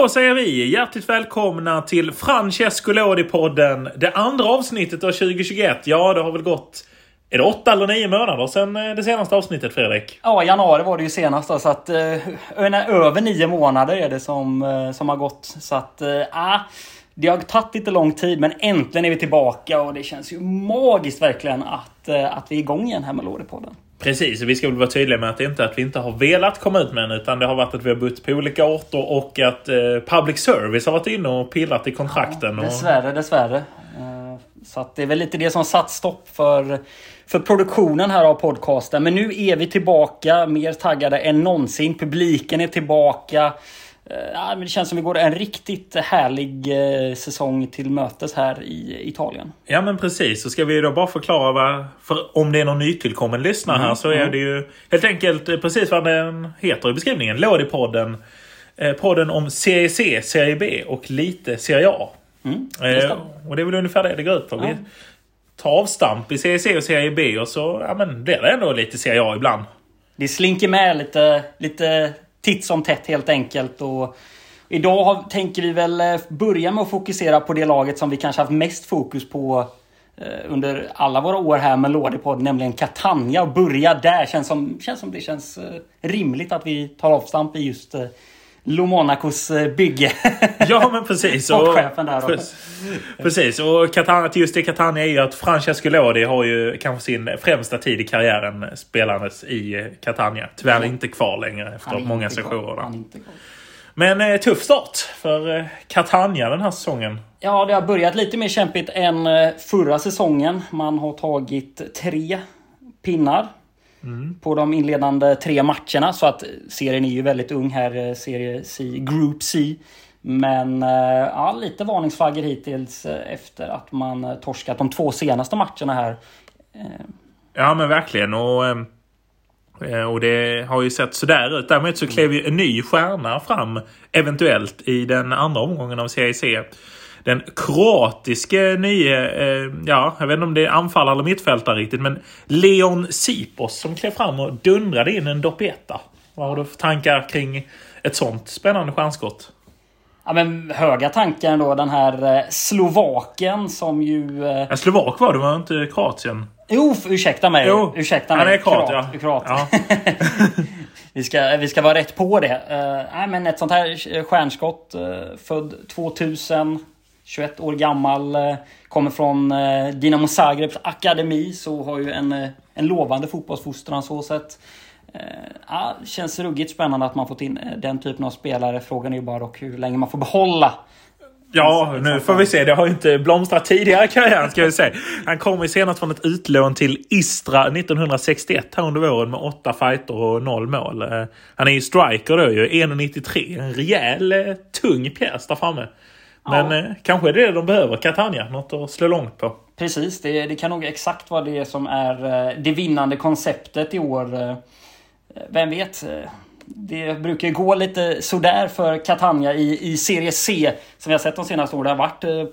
Då säger vi hjärtligt välkomna till Francesco Lodi-podden. Det andra avsnittet av 2021. Ja, det har väl gått... Är det åtta eller nio månader sedan eh, det senaste avsnittet, Fredrik? Ja, januari var det ju senast då, så att eh, över nio månader är det som, eh, som har gått. Så att, eh, ah det har tagit lite lång tid, men äntligen är vi tillbaka och det känns ju magiskt verkligen att, eh, att vi är igång igen här med Lodi-podden. Precis, vi ska väl vara tydliga med att det inte är att vi inte har velat komma ut med den utan det har varit att vi har bott på olika orter och att eh, public service har varit inne och pillat i kontrakten. Ja, dessvärre, dessvärre. Eh, så att det är väl lite det som satt stopp för, för produktionen här av podcasten. Men nu är vi tillbaka, mer taggade än någonsin. Publiken är tillbaka. Eh, ja, men det känns som vi går en riktigt härlig eh, säsong till mötes här i Italien. Ja men precis. Så ska vi då bara förklara vad, för om det är någon nytillkommen lyssnare mm, här så mm. är det ju helt enkelt eh, precis vad den heter i beskrivningen. Lådipodden. Podden om Serie C, Serie B och lite Serie A. Mm, eh, och det är väl ungefär det det går ut på. Vi tar avstamp i Serie C och Serie B och så ja, men blir det ändå lite Serie A ibland. Det slinker med lite, lite titt som tätt helt enkelt. Och idag har, tänker vi väl eh, börja med att fokusera på det laget som vi kanske haft mest fokus på eh, under alla våra år här med Lådepodd, nämligen Catania. Och börja där känns som, känns som det känns eh, rimligt att vi tar avstamp i just eh, Lo Monacos bygge. Ja men precis. Sportchefen där. Precis. precis. Och Catania, just det Catania är ju att Francesco Lodi har ju kanske sin främsta tid i karriären spelandes i Catania. Tyvärr mm. inte kvar längre efter många sessioner. Men eh, tuff start för eh, Catania den här säsongen. Ja, det har börjat lite mer kämpigt än eh, förra säsongen. Man har tagit tre pinnar Mm. På de inledande tre matcherna. Så att serien är ju väldigt ung här, eh, serie C, Group C. Men eh, ja, lite varningsflaggor hittills eh, efter att man torskat de två senaste matcherna här. Ja men verkligen. Och, och det har ju sett sådär ut. Däremot så klev ju en ny stjärna fram eventuellt i den andra omgången av Serie C den kroatiske nye, eh, ja, jag vet inte om det är anfallare eller mittfältare riktigt, men Leon Sipos som klev fram och dundrade in en doppeta. Vad har du för tankar kring ett sånt spännande stjärnskott? Ja, men höga tankar ändå. Den här eh, Slovaken som ju... Eh... Ja, Slovak var det, var inte Kroatien? Jo, ursäkta mig. Jo, ursäkta mig. Han är kroat, ja. kroat. ja. vi, ska, vi ska vara rätt på det. Uh, nej, men ett sånt här stjärnskott. Uh, född 2000. 21 år gammal. Eh, kommer från eh, Dinamo Zagrebs akademi. Så har ju en, eh, en lovande fotbollsfostran så sett. Ja, känns ruggigt spännande att man fått in den typen av spelare. Frågan är ju bara dock hur länge man får behålla Ja, nu får vi se. Det har ju inte blomstrat tidigare kan karriären ska vi säga. Han kom ju senast från ett utlån till Istra 1961 här under våren med åtta fighter och noll mål. Han är ju striker då ju, 1,93. En rejäl tung pjäs där framme. Men ja. eh, kanske är det det de behöver, Catania. Något att slå långt på. Precis, det, det kan nog exakt vara det som är eh, det vinnande konceptet i år. Eh, vem vet? Det brukar gå lite sådär för Catania i, i Serie C. Som vi har sett de senaste åren. Det har varit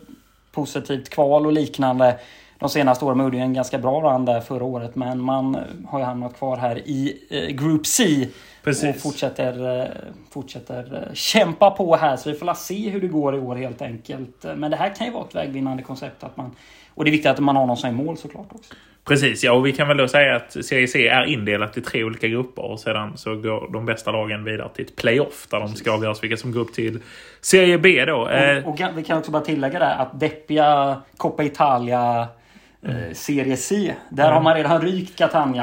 positivt kval och liknande. De senaste åren gjorde en ganska bra run där förra året. Men man har ju hamnat kvar här i Group C. Precis. Och fortsätter, eh, fortsätter eh, kämpa på här. Så vi får se hur det går i år helt enkelt. Men det här kan ju vara ett vägvinnande koncept. Att man, och det är viktigt att man har någon som är mål såklart också. Precis, ja och vi kan väl då säga att Serie C är indelat i tre olika grupper och sedan så går de bästa lagen vidare till ett playoff där Precis. de ska avgöras vilka som går upp till Serie B då. Och, eh, och vi kan också bara tillägga där att deppiga Coppa Italia Mm. Serie C. Där mm. har man redan rykt Catania.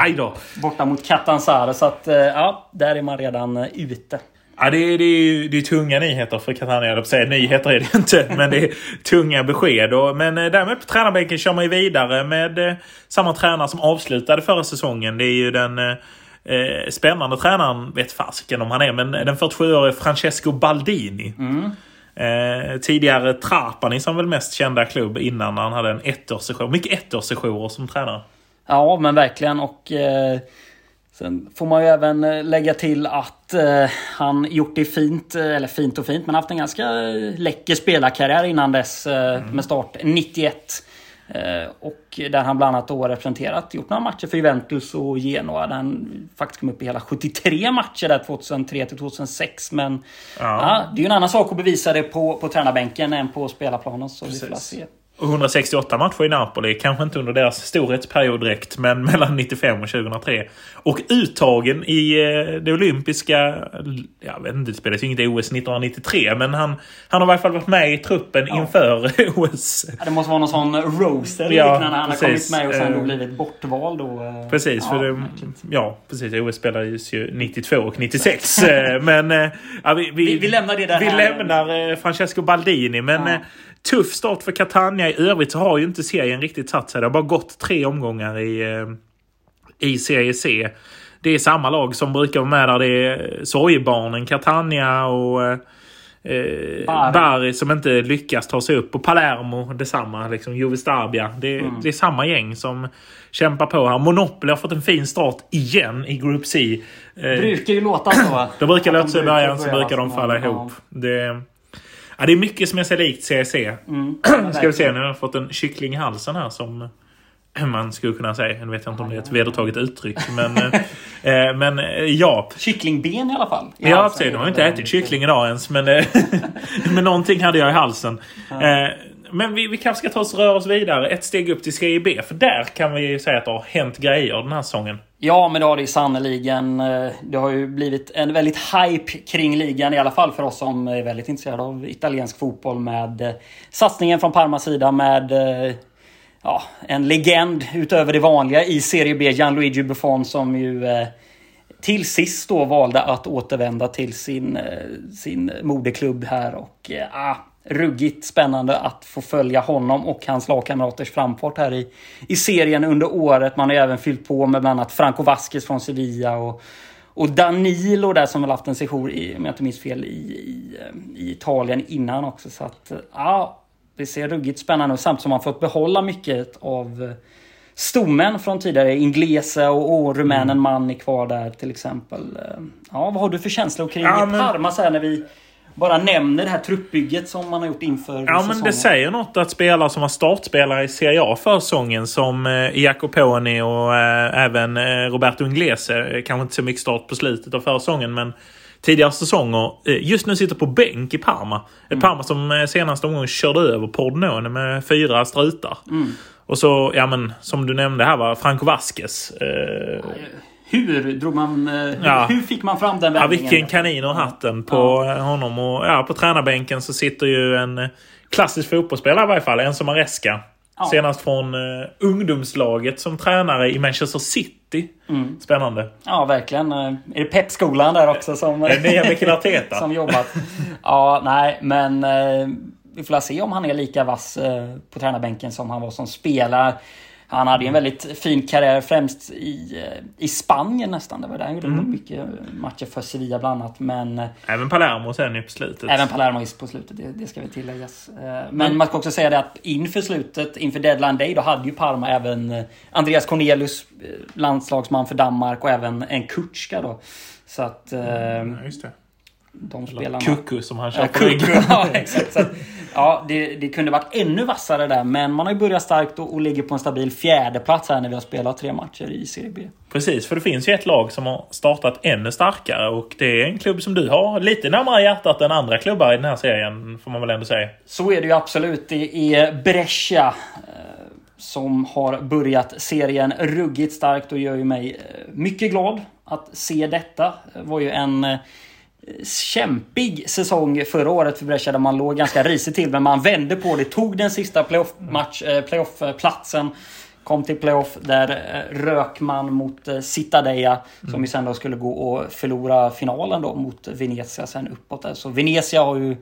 Borta mot Catanzaro. Så att, eh, ja, där är man redan eh, ute. Ja, det är, det, är, det är tunga nyheter för Catania. Jag säga. Nyheter är det inte, men det är tunga besked. Och, men därmed på tränarbänken kör man ju vidare med samma tränare som avslutade förra säsongen. Det är ju den eh, spännande tränaren, vet fasiken om han är, men den 47-årige Francesco Baldini. Mm. Eh, tidigare Trapani som väl mest kända klubb innan han hade en ettårssession. Mycket ettårssessioner som tränare. Ja, men verkligen. Och eh, sen får man ju även eh, lägga till att eh, han gjort det fint, eh, eller fint och fint, men haft en ganska läcker spelarkarriär innan dess. Eh, mm. Med start 91. Eh, och där han bland annat då representerat, gjort några matcher för Juventus och Genoa. Där han faktiskt kom upp i hela 73 matcher där 2003 till 2006. Men ja. ja det är ju en annan sak att bevisa det på, på tränarbänken än på spelarplanen. Så Precis. vi får se. 168 matcher i Napoli, kanske inte under deras storhetsperiod direkt, men mellan 95 och 2003. Och uttagen i eh, det olympiska... Jag vet inte, det spelades ju inget OS 1993, men han, han har i alla fall varit med i truppen ja. inför OS. Ja, det måste vara någon sån roaster ja, liknande. Han precis. har kommit med och sen då eh, blivit bortvald. Då. Eh, precis, ja, för det, ja, precis. OS spelades ju 92 och 96. men ja, vi, vi, vi, lämnar det där Vi här. lämnar Francesco Baldini, men tuff start för Catania. I övrigt så har ju inte serien riktigt satt sig. Det har bara gått tre omgångar i, eh, i Serie C. Det är samma lag som brukar vara med där. Det är sorgebarnen Catania och eh, Bari. Bari som inte lyckas ta sig upp. Och Palermo detsamma. Liksom, Juve Stabia. Det, mm. det är samma gäng som kämpar på här. Monopoly har fått en fin start igen i Group C. Eh, brukar ju låta så. Det brukar låta så i början så brukar de falla ihop. Det, Ja, det är mycket som är så likt CEC. Mm. Ska vi se, nu har jag fått en kyckling i halsen här som man skulle kunna säga. Nu vet jag inte om det är ett vedertaget uttryck. Men, eh, eh men eh, ja. Kycklingben i alla fall. I ja, precis. Nu har inte ätit kyckling idag ens. Men, eh, men någonting hade jag i halsen. Mm. men vi, vi kanske ska ta oss röra oss vidare ett steg upp till Serie B. För där kan vi säga att det har hänt grejer den här säsongen. Ja, men det har det sannerligen. Eh, det har ju blivit en väldigt hype kring ligan, i alla fall för oss som är väldigt intresserade av italiensk fotboll med eh, satsningen från Parmas sida med eh, ja, en legend utöver det vanliga i Serie B, Gianluigi Buffon, som ju till sist då valde att återvända till sin, sin moderklubb här och ah, ruggigt spännande att få följa honom och hans lagkamraters framfart här i, i serien under året. Man har även fyllt på med bland annat Franco Vasquez från Sevilla och, och Danilo där som väl haft en session, i, om jag inte minns fel, i, i, i Italien innan också. Så att ja, det ser ruggigt spännande ut samtidigt som man fått behålla mycket av stommen från tidigare. Inglese och, och rumänen mm. Manni kvar där till exempel. Ja, vad har du för känslor kring ja, men... Parma så här när vi bara nämner det här truppbygget som man har gjort inför Ja, säsongen. men det säger något att spelare som var startspelare i Serie A för säsongen som eh, Jacoponi och eh, även eh, Roberto Inglese, eh, kanske inte så mycket start på slutet av försäsongen, men tidigare säsonger just nu sitter på bänk i Parma. Ett mm. Parma som senaste omgången körde över Pordenone med fyra strutar. Mm. Och så, ja men som du nämnde här var Franco Vasquez. Eh, hur drog man... Eh, ja. Hur fick man fram den vändningen? Ja, vilken kanin och hatten på ja. honom. Och ja, på tränarbänken så sitter ju en eh, klassisk fotbollsspelare i varje fall. En som Maresca. Ja. Senast från uh, ungdomslaget som tränare i Manchester City. Mm. Spännande. Ja, verkligen. Är det Pep-skolan där också som... Det nya Mikel Arteta? som jobbat. Ja, nej, men... Uh, vi får se om han är lika vass uh, på tränarbänken som han var som spelare. Han hade ju en väldigt fin karriär främst i, eh, i Spanien nästan. Det var där han gjorde mm. mycket matcher för Sevilla bland annat. Men, eh, även Palermo sen på slutet. Även Palermo på slutet, det, det ska vi tilläggas. Eh, men mm. man ska också säga det att inför slutet, inför deadline day, då hade ju Parma även Andreas Cornelius, landslagsman för Danmark och även en Kutschka då. Så att... Mm, just det de spelarna. Kuku som han kör på ryggen. ja, exakt. Så, ja, det, det kunde varit ännu vassare där. Men man har ju börjat starkt och, och ligger på en stabil fjärde plats här när vi har spelat tre matcher i Serie B. Precis, för det finns ju ett lag som har startat ännu starkare och det är en klubb som du har lite närmare hjärtat än andra klubbar i den här serien, får man väl ändå säga. Så är det ju absolut. Det är Brescia eh, som har börjat serien ruggigt starkt och gör ju mig eh, mycket glad att se detta. Det var ju en eh, kämpig säsong förra året för Brescia där man låg ganska risigt till. Men man vände på det, tog den sista eh, playoff-platsen. Kom till playoff, där eh, rök man mot eh, Citadella. Som mm. ju sen då skulle gå och förlora finalen då mot Venezia sen uppåt där. Så Venezia har ju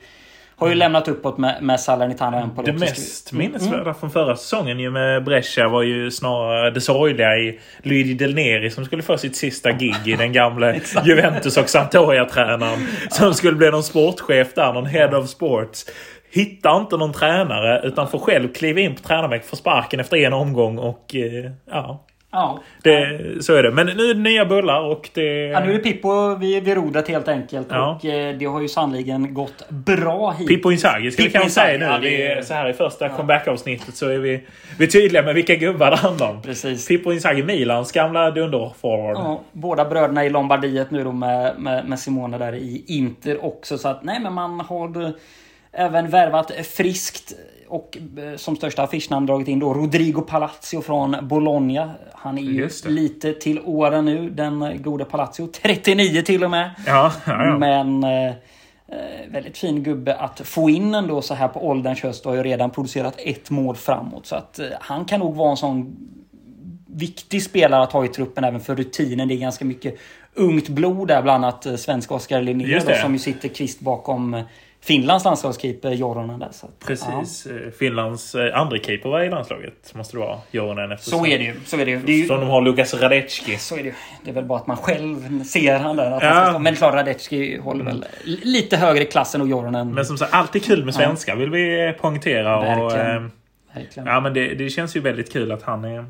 har ju lämnat uppåt med, med Salernitana och Empoli. Det mest minnesvärda mm. från förra säsongen ju med Brescia var ju snarare det sorgliga i Luigi Del Neri som skulle få sitt sista gig i den gamla Juventus och Sampdoria-tränaren. Som skulle bli någon sportchef där, någon head of sports. Hittar inte någon tränare utan får själv kliva in på tränarbänken, får sparken efter en omgång och eh, ja. Ja. Det, så är det. Men nu är det nya bullar och det... Ja, nu är Pippo vid, vid rodret helt enkelt. Ja. Och eh, det har ju sannoliken gått bra hit. Pippo Inzaghi ska vi Pippo kanske säga nu. ja, det Vi är- så här i första comeback-avsnittet så är vi, vi är tydliga med vilka gubbar det handlar om. Precis. Pippo Inzaghi, Milans gamla dunderforward. Ja, båda bröderna i Lombardiet nu då med, med, med Simone där i Inter också. Så att nej, men man har även värvat friskt och eh, som största affischnamn dragit in då Rodrigo Palazzo från Bologna. Han är ju lite till åren nu, den eh, gode Palazzo. 39 till och med. Ja, ja, ja. Men eh, eh, väldigt fin gubbe att få in ändå så här på ålderns höst. Och har ju redan producerat ett mål framåt. Så att eh, han kan nog vara en sån viktig spelare att ha i truppen även för rutinen. Det är ganska mycket ungt blod där, bland annat svenska Oskar Linnér som ju sitter kvist bakom Finlands landslagskeeper Joronen där. Så att, Precis. Eh, Finlands eh, andra keeper var i landslaget. Måste det vara. Joronen Ja. eftersom. Så är det ju. Så är det ju. Det är ju Som de har Lukas Radecki. så är det, ju. det är väl bara att man själv ser han där. Att Ja. han ska. Men klart Radetski håller väl li- lite högre klass än Joronen. Men som sagt, alltid kul med svenska vill vi poängtera. Och, Verkligen. eh, Verkligen. ja, men det, det känns ju väldigt kul att han är,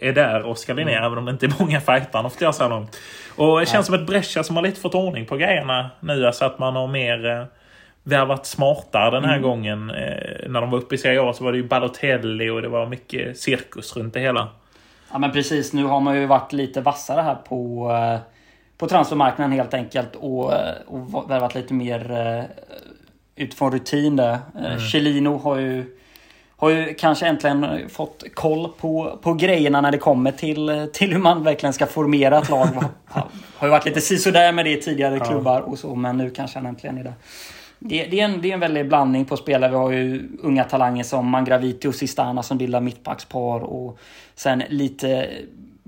är där, Oskar Linnér, Mm. även om det inte är många fightar han får så här långt. Och det känns som ett Brescia som har lite fått ordning på grejerna nu. Alltså att man har mer eh, värvat smartare den här Mm. gången. Eh, när de var uppe i Serie A så var det ju Balotelli och det var mycket cirkus runt det hela. Ja men precis, nu har man ju varit lite vassare här på, eh, på transfermarknaden helt enkelt och, eh, och värvat lite mer eh, utifrån rutin där. Mm. Chelino har ju, har ju kanske äntligen fått koll på, på grejerna när det kommer till, till hur man verkligen ska formera ett lag. har, har ju varit lite sisådär med det i tidigare klubbar och så men nu kanske han äntligen är där. Det, det, är en, det är en väldig blandning på spelare. Vi har ju unga talanger som Mangraviti och Sistana som bildar mittbackspar. Och sen lite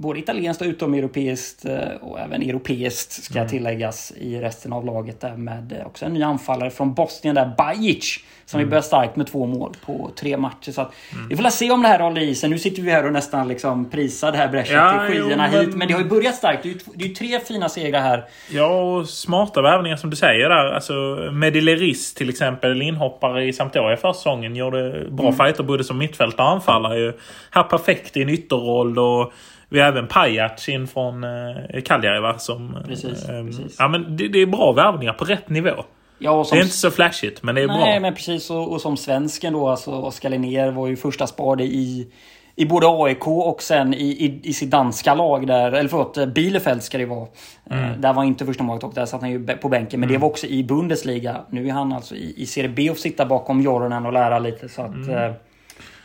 både italienskt och utomeuropeiskt eh, och även europeiskt ska tilläggas i resten av laget. Där med eh, också en ny anfallare från Bosnien där, Bajic. Som vi börjar starkt med två mål på tre matcher. Så att Vi får väl se om det här håller i sig. Nu sitter vi här och nästan liksom prisar det här Brescia Ja, till skyarna men- hit. Men det har ju börjat starkt. Det är ju, det är ju tre fina segrar här. Ja, och smarta värvningar som du säger där. Alltså, Medileris till exempel, inhoppare i Sampdoria förra säsongen, gjorde bra Mm. fighter både som mittfältare och anfallare. Ju. Här perfekt i en ytterroll och vi har även Pajac in från eh, Cagliari va? Som, Precis, ehm, precis. Ja, men det, det är bra värvningar på rätt nivå. Ja, och Det som är inte så flashigt, men det är Nej, bra. men precis. Och, och som svensken då, alltså Oskar Linnér var ju första spade i, i både AIK och sen i, i, i sitt danska lag där. Eller förlåt, eh, Bielefeld ska det vara. Eh, Där var inte första målet och där satt han ju på bänken. Men det var också i Bundesliga. Nu är han alltså i, i Serie B och sitta bakom Joronen och lära lite. Så att, eh,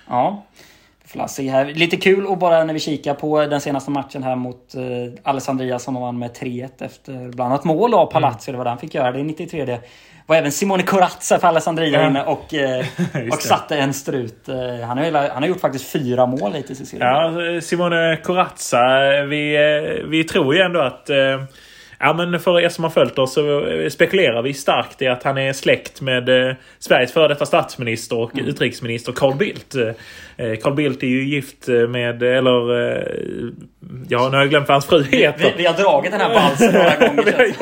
ja. Se här. Lite kul och bara när vi kikar på den senaste matchen här mot eh, Alessandria som vann med 3-1 efter bland annat mål av Palazzo. Det var det han fick göra. Det är 93 var även Simone Corazza för Alessandria Ja. inne och, eh, och det. satte en strut. Eh, Han har, han har gjort faktiskt fyra mål hittills i serien. Ja, Simone Corazza. Vi, eh, vi tror ju ändå att... eh, Ja, men för er som har följt oss så eh, spekulerar vi starkt i att han är släkt med eh, Sveriges före detta statsminister och Mm. utrikesminister Carl Bildt. Eh, Carl Bildt är ju gift med, eller... eh, Ja, nu har jag glömt vad hans fru heter. Vi, vi har dragit den här valsen några gånger. Vi.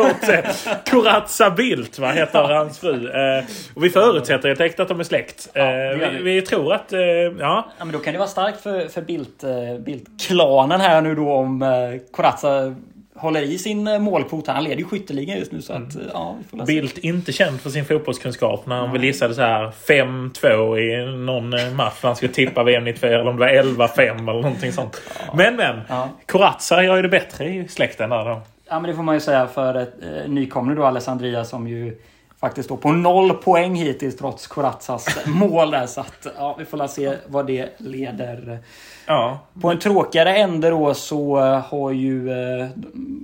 Corazza Bildt va, heter hans fru. Eh, och vi förutsätter helt enkelt att de är släkt. Eh, gör vi, vi. vi tror att... Eh, ja, Ja, men då kan det vara starkt för, för Bildt, eh, Bildt-klanen här nu då om eh, Corazza håller i sin eh, målkvot. Han leder ju skytteligan just nu så att eh, ja. Bildt inte känd för sin fotbollskunskap när han väl gissade så här 5-2 i någon eh, match när han skulle tippa VM 94 eller om det var 11-5 eller någonting sånt. Men men! Ja. Corazza gör ju det bättre i släkten där då. Ja men det får man ju säga för ett eh, nykomling då Alessandria som ju faktiskt står på noll poäng hittills trots Corazzas mål där. Så att ja, vi får la se vad det leder. Ja. På en tråkigare ände då så eh, har ju eh,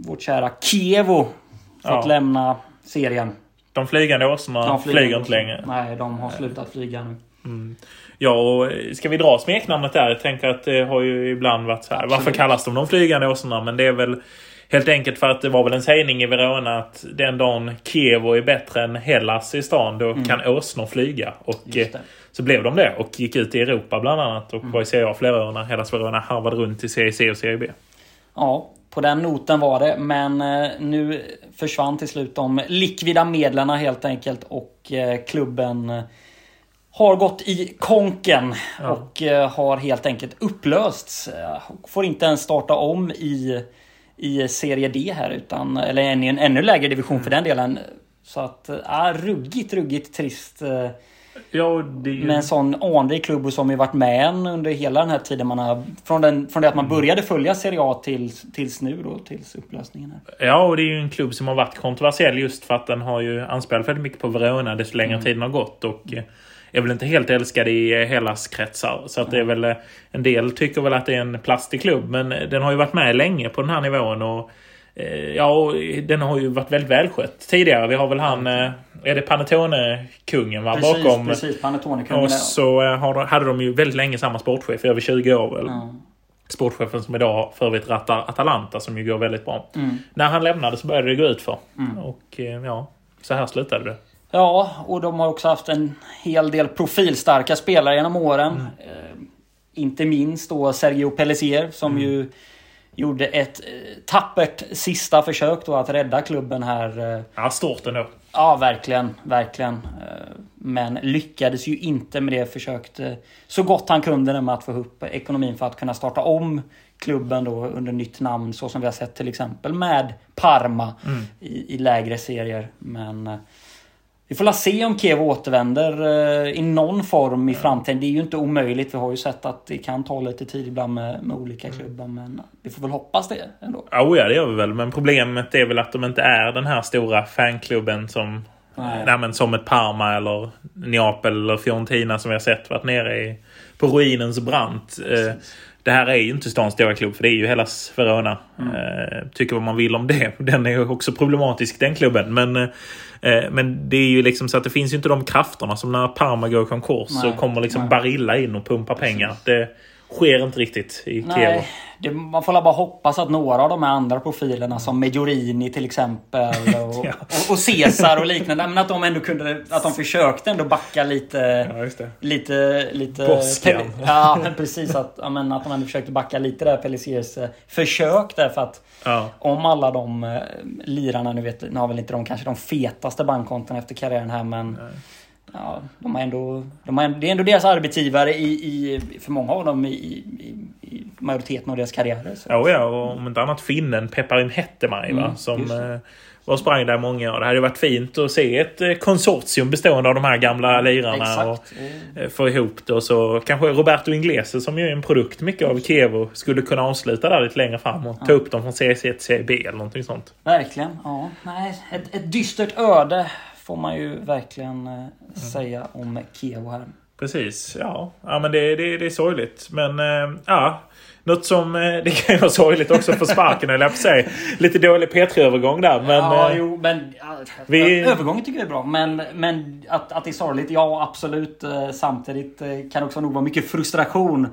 vårt kära Kievo fått Ja. lämna serien. De flygande åsnorna De flyger, inte längre. Nej, de har slutat flyga nu. Ja, och eh, ska vi dra smeknamnet där? Jag tänker att det har ju ibland varit så här. Varför kallas de de flygande åsnorna? Men det är väl helt enkelt för att det var väl en sägning i Verona att den dagen Kievo är bättre än Hellas i stan, då kan åsnor flyga. Och Mm. Eh, så blev de det och gick ut i Europa bland annat och Mm. var i Serie A flera år när Hellas Verona harvade runt i Serie C och Serie B. Ja, på den noten var det. Men eh, nu försvann till slut de likvida medlen helt enkelt och eh, klubben har gått i konken och eh, har helt enkelt upplösts. Får inte ens starta om i, i Serie D här utan, eller en, i en ännu lägre division för den delen. Så att, ja, ruggigt, ruggigt trist. eh, Ja, det. Med en sån anrik klubb som ju varit med en under hela den här tiden man har... Från, den, från det att man började följa Serie A tills, tills nu då, tills upplösningen här. Ja, och det är ju en klubb som har varit kontroversiell just för att den har ju anspelat väldigt mycket på Verona desto längre Mm. tiden har gått. Och eh, är väl inte helt älskad i Hellas kretsar. Så att det är väl... eh, En del tycker väl att det är en plastig klubb. Men eh, den har ju varit med länge på den här nivån. Och eh, Ja, och den har ju varit väldigt välskött tidigare. Vi har väl han... Är det Panettone-kungen va? Precis, Bakom. precis. Panettone-kungen. Och så har, hade de ju väldigt länge samma sportchef, i över 20 år väl. Ja. Sportchefen som idag för övrigt rattar Atalanta som ju går väldigt bra. Mm. När han lämnade så började det gå ut för. Och eh, ja, så här slutade det. Ja, och de har också haft en hel del profilstarka spelare genom åren. Mm. Eh, inte minst då Sergio Pellissier som Mm. ju gjorde ett eh, tappert sista försök då att rädda klubben här. Eh, Ja, stort ändå. Ja, verkligen. Verkligen. Eh, Men lyckades ju inte med det. Försökte så gott han kunde med att få ihop ekonomin för att kunna starta om klubben då under nytt namn. Så som vi har sett till exempel med Parma i, i lägre serier. Men vi får la se om Kevo återvänder eh, i någon form i framtiden. Det är ju inte omöjligt. Vi har ju sett att det kan ta lite tid ibland med, med olika klubbar. Men vi får väl hoppas det ändå. Ja, ja, det gör vi väl. Men problemet är väl att de inte är den här stora fanklubben som... Nej. Nej. som ett Parma eller Neapel eller Fiorentina som vi har sett varit nere i, på ruinens brant. Eh, det här är ju inte stans stora klubb för det är ju hela Verona. Mm. Eh, tycker vad man vill om det. Den är ju också problematisk den klubben. Men, eh, men det är ju liksom så att det finns ju inte de krafterna som när Parma går i konkurs Nej, så kommer liksom nej. Barilla in och pumpar pengar. Det sker inte riktigt i Kiev. Nej, det, man får bara hoppas att några av de här andra profilerna som Mejorini till exempel och, Ja. och, och Caesar och liknande. Men att de ändå kunde, att de försökte ändå backa lite. Ja. Lite, lite... Boskan. Ja, men precis. Att, ja, men att de ändå försökte backa lite där, Pellissiers eh, försök där. För att Ja. om alla de eh, lirarna, nu vet nu har väl inte de kanske de fetaste bankkonton efter karriären här men Ja, de har ändå, de har, det är ändå deras arbetsgivare i, i, för många av dem i, i, i majoriteten av deras karriärer. Så. Ja, ja, och om inte annat finnen Pepparim Hettemaj va? Mm, som eh, var och sprang där många år. Det hade varit fint att se ett eh, konsortium bestående av de här gamla lirarna. Och, eh, få ihop det och så kanske Roberto Inglese som ju är en produkt mycket av Kievo skulle kunna avsluta där lite längre fram och ta upp dem från CS1 till CB eller någonting sånt. Verkligen. Ja, nej, ett, ett dystert öde får man ju verkligen eh, säga om Kevo här. Precis, ja. Ja men det, det, det är sorgligt. Men eh, ja. Något som... eh, Det kan ju vara sorgligt också för sparken eller får säga. Lite dålig P3-övergång där. Men, ja, jo, men... Vi- Övergången tycker jag är bra. Men, men att, att det är sorgligt, ja absolut. Samtidigt kan det också nog vara mycket frustration.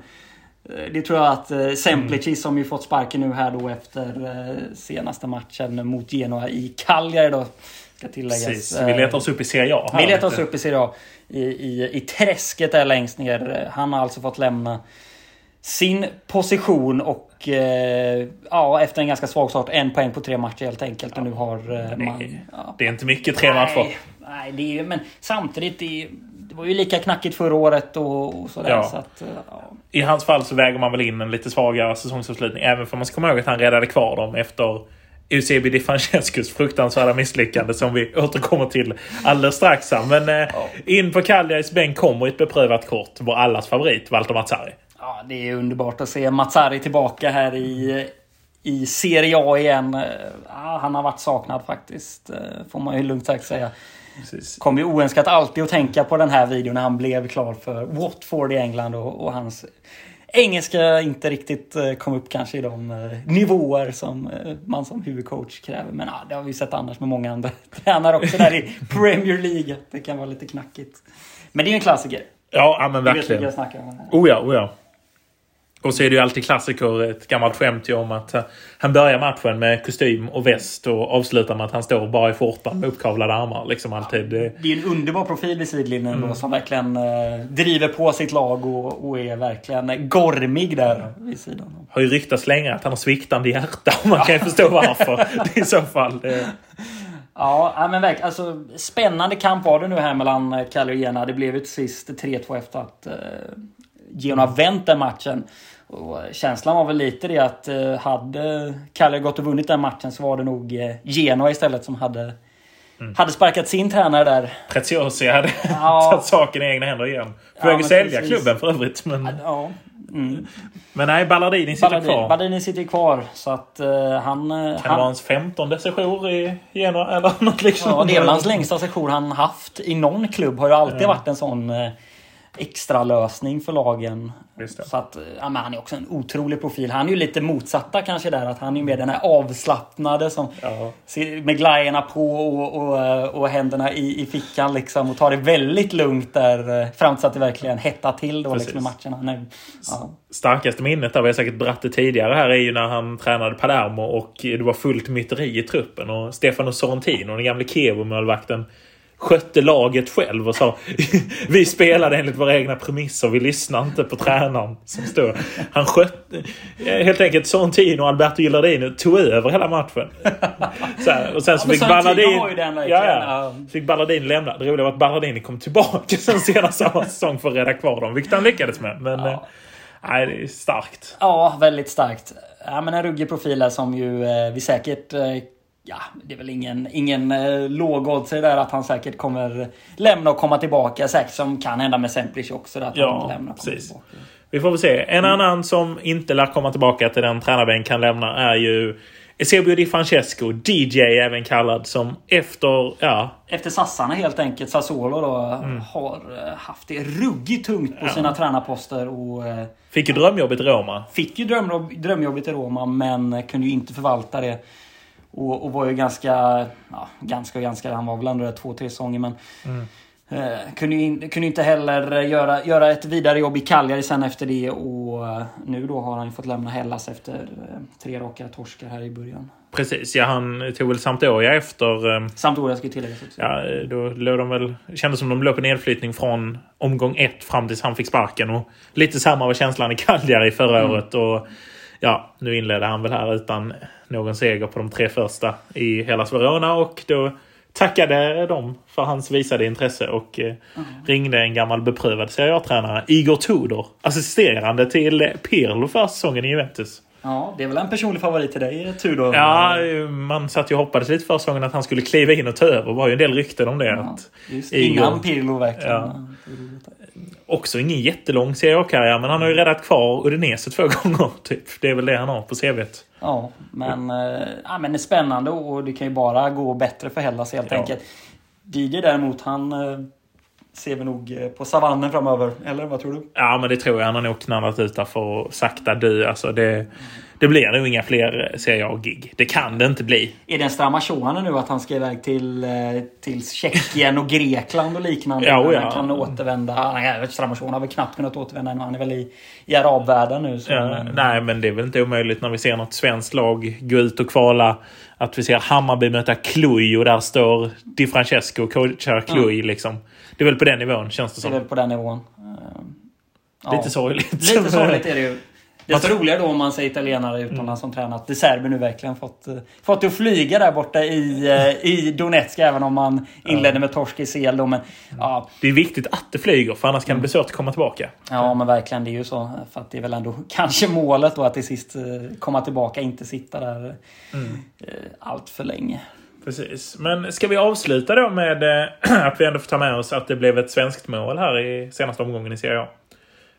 Det tror jag att Semplici som ju fått sparken nu här då efter senaste matchen mot Genoa i Cagliari då. Ska tilläggas. Precis. Vi letar oss upp i Serie A. här Vi letar oss upp i Serie A. I, i, I träsket där längst ner. Han har alltså fått lämna sin position och eh, ja, efter en ganska svag start, en poäng på tre matcher helt enkelt. Och nu har eh, man... Det, Ja. det är inte mycket tre matcher. Nej, nej, det är men samtidigt, det, det var ju lika knackigt förra året och, och sådär. Ja. Så att, eh, ja. I hans fall så väger man väl in en lite svagare säsongsavslutning. Även för man ska komma ihåg att han räddade kvar dem efter Eusebi Di Francescos fruktansvärda misslyckande som vi återkommer till alldeles strax. Men eh, in på Cagliaris bänk kommer ett beprövat kort. Vår allas favorit, Walter Mazzari. Ja, det är underbart att se Mazzari tillbaka här i, i Serie A igen. Eh, Ja, han har varit saknad faktiskt, eh, får man ju lugnt sagt säga. Precis. Kom ju oönskat alltid att tänka på den här videon när han blev klar för Watford i England och, och hans engelska inte riktigt eh, kom upp kanske i de eh, nivåer som eh, man som huvudcoach kräver. Men ja, det har vi sett annars med många andra tränare också där i Premier League. Det kan vara lite knackigt. Men det är en klassiker. Ja, men Du vet vilka verkligen. jag snackar om. Oh ja, oh ja. Och så är det ju alltid klassiker, ett gammalt skämt ju om att eh, han börjar matchen med kostym och väst och avslutar med att han står bara i skjortan med uppkavlade armar. Liksom alltid. Det, Det är ju en underbar profil vid sidlinjen Mm. då som verkligen eh, driver på sitt lag och, och är verkligen gormig där vid sidan. har ju ryktats länge att han har sviktande hjärta. Och man kan ju förstå varför. Det är I så fall. Det, Ja, men verkligen. Alltså, spännande kamp var det nu här mellan eh, Cagliari och Genoa. Det blev ju till sist 3-2 efter att eh, Genoa vänt den matchen. Och känslan var väl lite det att eh, hade Cagliari gått och vunnit den matchen så var det nog eh, Genoa istället som hade, Mm. hade sparkat sin tränare där. Preziosi hade Ja. tagit saken i egna händer igen. På väg att sälja klubben för övrigt. Men, Ja. Mm. men nej, Ballardini sitter Ballardini, kvar. Ballardini sitter kvar så att eh, han... eh, Kan det han vara hans femtonde sejour i Genoa eller något liknande? Ja, det är väl hans längsta session han haft i någon klubb. Har ju alltid Ja. varit en sån eh, extra lösning för lagen. Så att, ja, han är också en otrolig profil. Han är ju lite motsatta kanske där. Att han är mer den här avslappnade som Ja. med glajjorna på och, och, och händerna i, i fickan liksom. Och tar det väldigt lugnt där eh, fram tills att det verkligen hettar till då liksom, i matcherna. Nej, ja. Starkaste minnet där, vi har säkert det tidigare här, är ju när han tränade Palermo och det var fullt myteri i truppen. Och Stefano Sorrentino, den gamle Chievo-målvakten, skötte laget själv och sa Vi spelade enligt våra egna premisser, vi lyssnar inte på tränaren som står. Han skötte... Helt enkelt Sorrentino och Alberto Gillardino tog över hela matchen. Så här, och sen så Ja, fick Ballardin... ja, ja. Fick Ballardin lämna. Det roliga var att Ballardini kom tillbaka sen senast samma säsong för att rädda kvar dem. Vilket han lyckades med. Men... Ja. eh, Nej, det är starkt. Ja, väldigt starkt. Ja, men en ruggig profil som ju eh, vi säkert... Eh, ja, det är väl ingen, ingen eh, lågoddsare där att han säkert kommer lämna och komma tillbaka. Säkert som kan hända med Semplic också. Att Ja, han lämnar och precis. tillbaka. Vi får väl se. En annan som inte lär komma tillbaka till den tränarbänk kan lämna är ju Eusebio Di Francesco, DJ även kallad, som efter, ja, Efter sassarna helt enkelt, Sassuolo då, Mm. har eh, haft det ruggigt tungt på sina tränarposter. Och eh, fick ju drömjobbet i Roma. fick ju drömjobb, drömjobbet i Roma men kunde ju inte förvalta det. Och, och var ju ganska, ja, ganska och ganska, han var väl ändå där två, tre säsonger men eh, kunde, ju in, kunde inte heller göra, göra ett vidare jobb i Cagliari sen efter det och eh, nu då har han ju fått lämna Hellas efter eh, tre raka torskar här i början. Precis, ja han tog väl Sampdoria efter... eh, Sampdoria ska tilläggas också. Ja, då låg de väl... Kändes som de låg på nedflyttning från omgång ett fram tills han fick sparken. Och lite samma var känslan i Cagliari förra året. Och ja, nu inledde han väl här utan någon seger på de tre första i hela Verona. Och då tackade de för hans visade intresse och eh, ringde en gammal beprövad Serie A-tränare, Igor Tudor, assisterande till Pirlo förra säsongen i Juventus. Ja, det är väl en personlig favorit till dig, Tudor? Ja, man satt ju och hoppades lite förra säsongen att han skulle kliva in och ta över. Det var ju en del rykten om det. Ja, Att just Igor- innan Pirlo verkligen. Ja. Också ingen jättelång Serie A-karriär, men han har ju räddat kvar Udinese två gånger. Typ. Det är väl det han har på CVt. Ja, men, eh, ja, men det är spännande och det kan ju bara gå bättre för Hellas helt Ja. enkelt. DJ däremot, han eh, ser vi nog eh, på savannen framöver. Eller vad tror du? Ja, men det tror jag. Han har nog knallat ut där för att sakta dö. Alltså det, det blir nog inga fler Serie A-gig. Det kan det inte bli. Är det en Stramachone nu att han ska iväg till, eh, till Tjeckien och Grekland och liknande? Ja, När ja. Han kan återvända. Nej, Stramachone har väl knappt kunnat återvända än. Han är väl i, i arabvärlden nu. Så, Ja, nej, men det är väl inte omöjligt när vi ser något svenskt lag gå ut och kvala. Att vi ser Hammarby möta Cluj och där står Di Francesco och coachar Cluj. Liksom. Det är väl på den nivån, känns det det är som. väl på den nivån. Eh, ja. Lite sorgligt. Lite sorgligt är det ju. Desto roligare då om man säger italienare utomlands som tränat. De Serbi nu verkligen fått, eh, fått det att flyga där borta i, eh, i Donetsk. Även om man inledde med torsk i CL då. Men, ja, Det är viktigt att det flyger, för annars kan det bli svårt att komma tillbaka. ja, men verkligen. Det är ju så. För att det är väl ändå kanske målet då att till sist eh, komma tillbaka. Inte sitta där eh, allt för länge. Precis. Men ska vi avsluta då med att vi ändå får ta med oss att det blev ett svenskt mål här i senaste omgången i Serie A.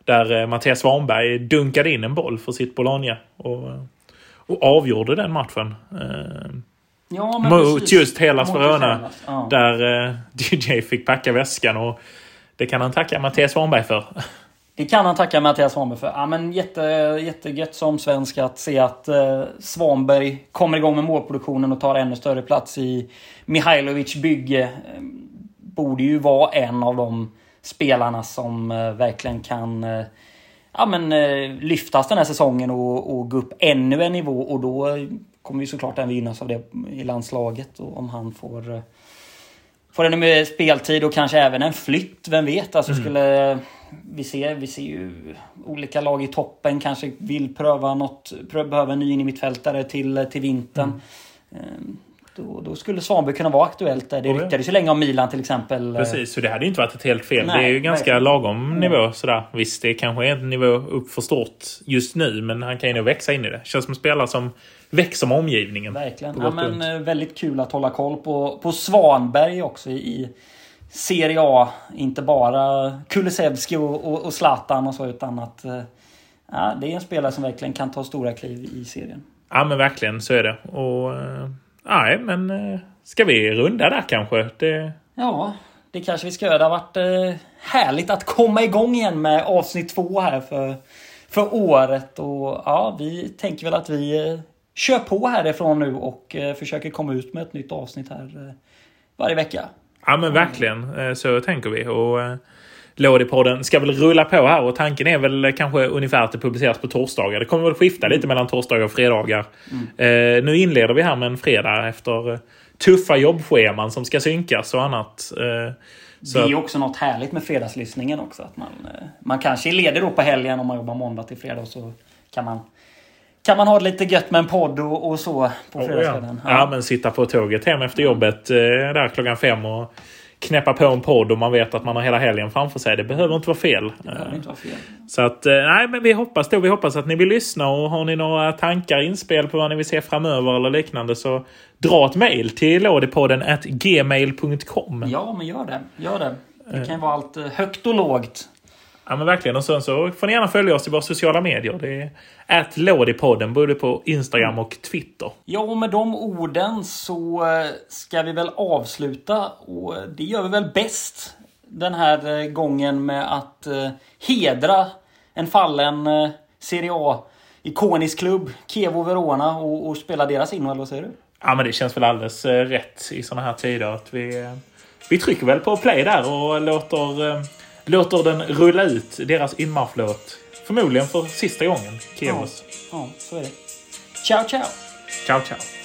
Där eh, Mattias Svanberg dunkade in en boll för sitt Bologna. Och, och avgjorde den matchen. Eh, Ja, mot precis. just Hellas just Verona. Ja. Där eh, DJ fick packa väskan. Och det kan han tacka Mattias Svanberg för. Det kan han tacka Mattias Svanberg för. Ja, men jätte, jättegött som svensk att se att eh, Svanberg kommer igång med målproduktionen och tar ännu större plats i Mihailovic bygge. Eh, borde ju vara en av de spelarna som eh, verkligen kan eh, ja, men, eh, lyftas den här säsongen och, och gå upp ännu en nivå. Och då kommer ju såklart den vinnas av det i landslaget. Och om han får Får ännu mer speltid och kanske även en flytt, vem vet? Alltså skulle... Vi ser, vi ser ju olika lag i toppen kanske vill pröva något, behöver en ny in i mittfältare till, till vintern. Ehm, Då, då skulle Svanberg kunna vara aktuellt där. Det Oh, ryktades ju länge om Milan till exempel. Precis, så det hade ju inte varit ett helt fel. Nej, det är ju ganska verkligen. lagom nivå sådär. Visst, det kanske är en nivå upp för stort just nu, men han kan ju nog växa in i det. Känns som en spelare som växer med omgivningen. Verkligen. Ja, men, eh, väldigt kul att hålla koll på, på Svanberg också i, Serie A. Inte bara Kulusevski och, och, och Zlatan och så utan att eh, ja, det är en spelare som verkligen kan ta stora kliv i serien. Ja, men verkligen så är det. Och... Nej, men... eh, Ska vi runda där kanske? Det... Ja, det kanske vi ska göra. Det har varit eh, härligt att komma igång igen med avsnitt två här för, för året. Och ja, vi tänker väl att vi eh, kör på härifrån nu och försöker komma ut med ett nytt avsnitt här varje vecka. Ja, men verkligen. Så tänker vi. Och... Lådipodden ska väl rulla på här och tanken är väl kanske ungefär att det publiceras på torsdagar. Det kommer väl skifta lite mellan torsdagar och fredagar. Eh, nu inleder vi här med en fredag efter eh, tuffa jobbscheman som ska synkas och annat. Eh, så Det är ju också något härligt med fredagslyssningen också. Att man, man kanske är ledig då på helgen om man jobbar måndag till fredag så kan man, kan man ha det lite gött med en podd och, och så på Oh, ja. fredagskvällen. ja, men sitta på tåget hem efter jobbet eh, där klockan fem och knäppa på en podd och man vet att man har hela helgen framför sig. Det behöver inte vara fel. Inte vara fel. Så att, eh, nej men vi hoppas då. Vi hoppas att ni vill lyssna och har ni några tankar, inspel på vad ni vill se framöver eller liknande så dra ett mail till lådipodden at gmail.com. Ja. Men gör det. Gör det. Det kan ju vara allt eh, högt och lågt. Men verkligen. Och sen så får ni gärna följa oss i våra sociala medier. Det är at lådipodden både på Instagram och Twitter. Ja, och med de orden så eh, ska vi väl avsluta. Och det gör vi väl bäst den här eh, gången med att eh, hedra en fallen Serie A ikonisk klubb, Kevo Verona, och, och spela deras in, eller vad säger du? Ja men det känns väl alldeles rätt i såna här tider att vi, vi trycker väl på play där och låter, låter den rulla ut deras inmarschlåt. Förmodligen för sista gången. Kevos. Ja, så är det. Ciao, ciao! Ciao ciao.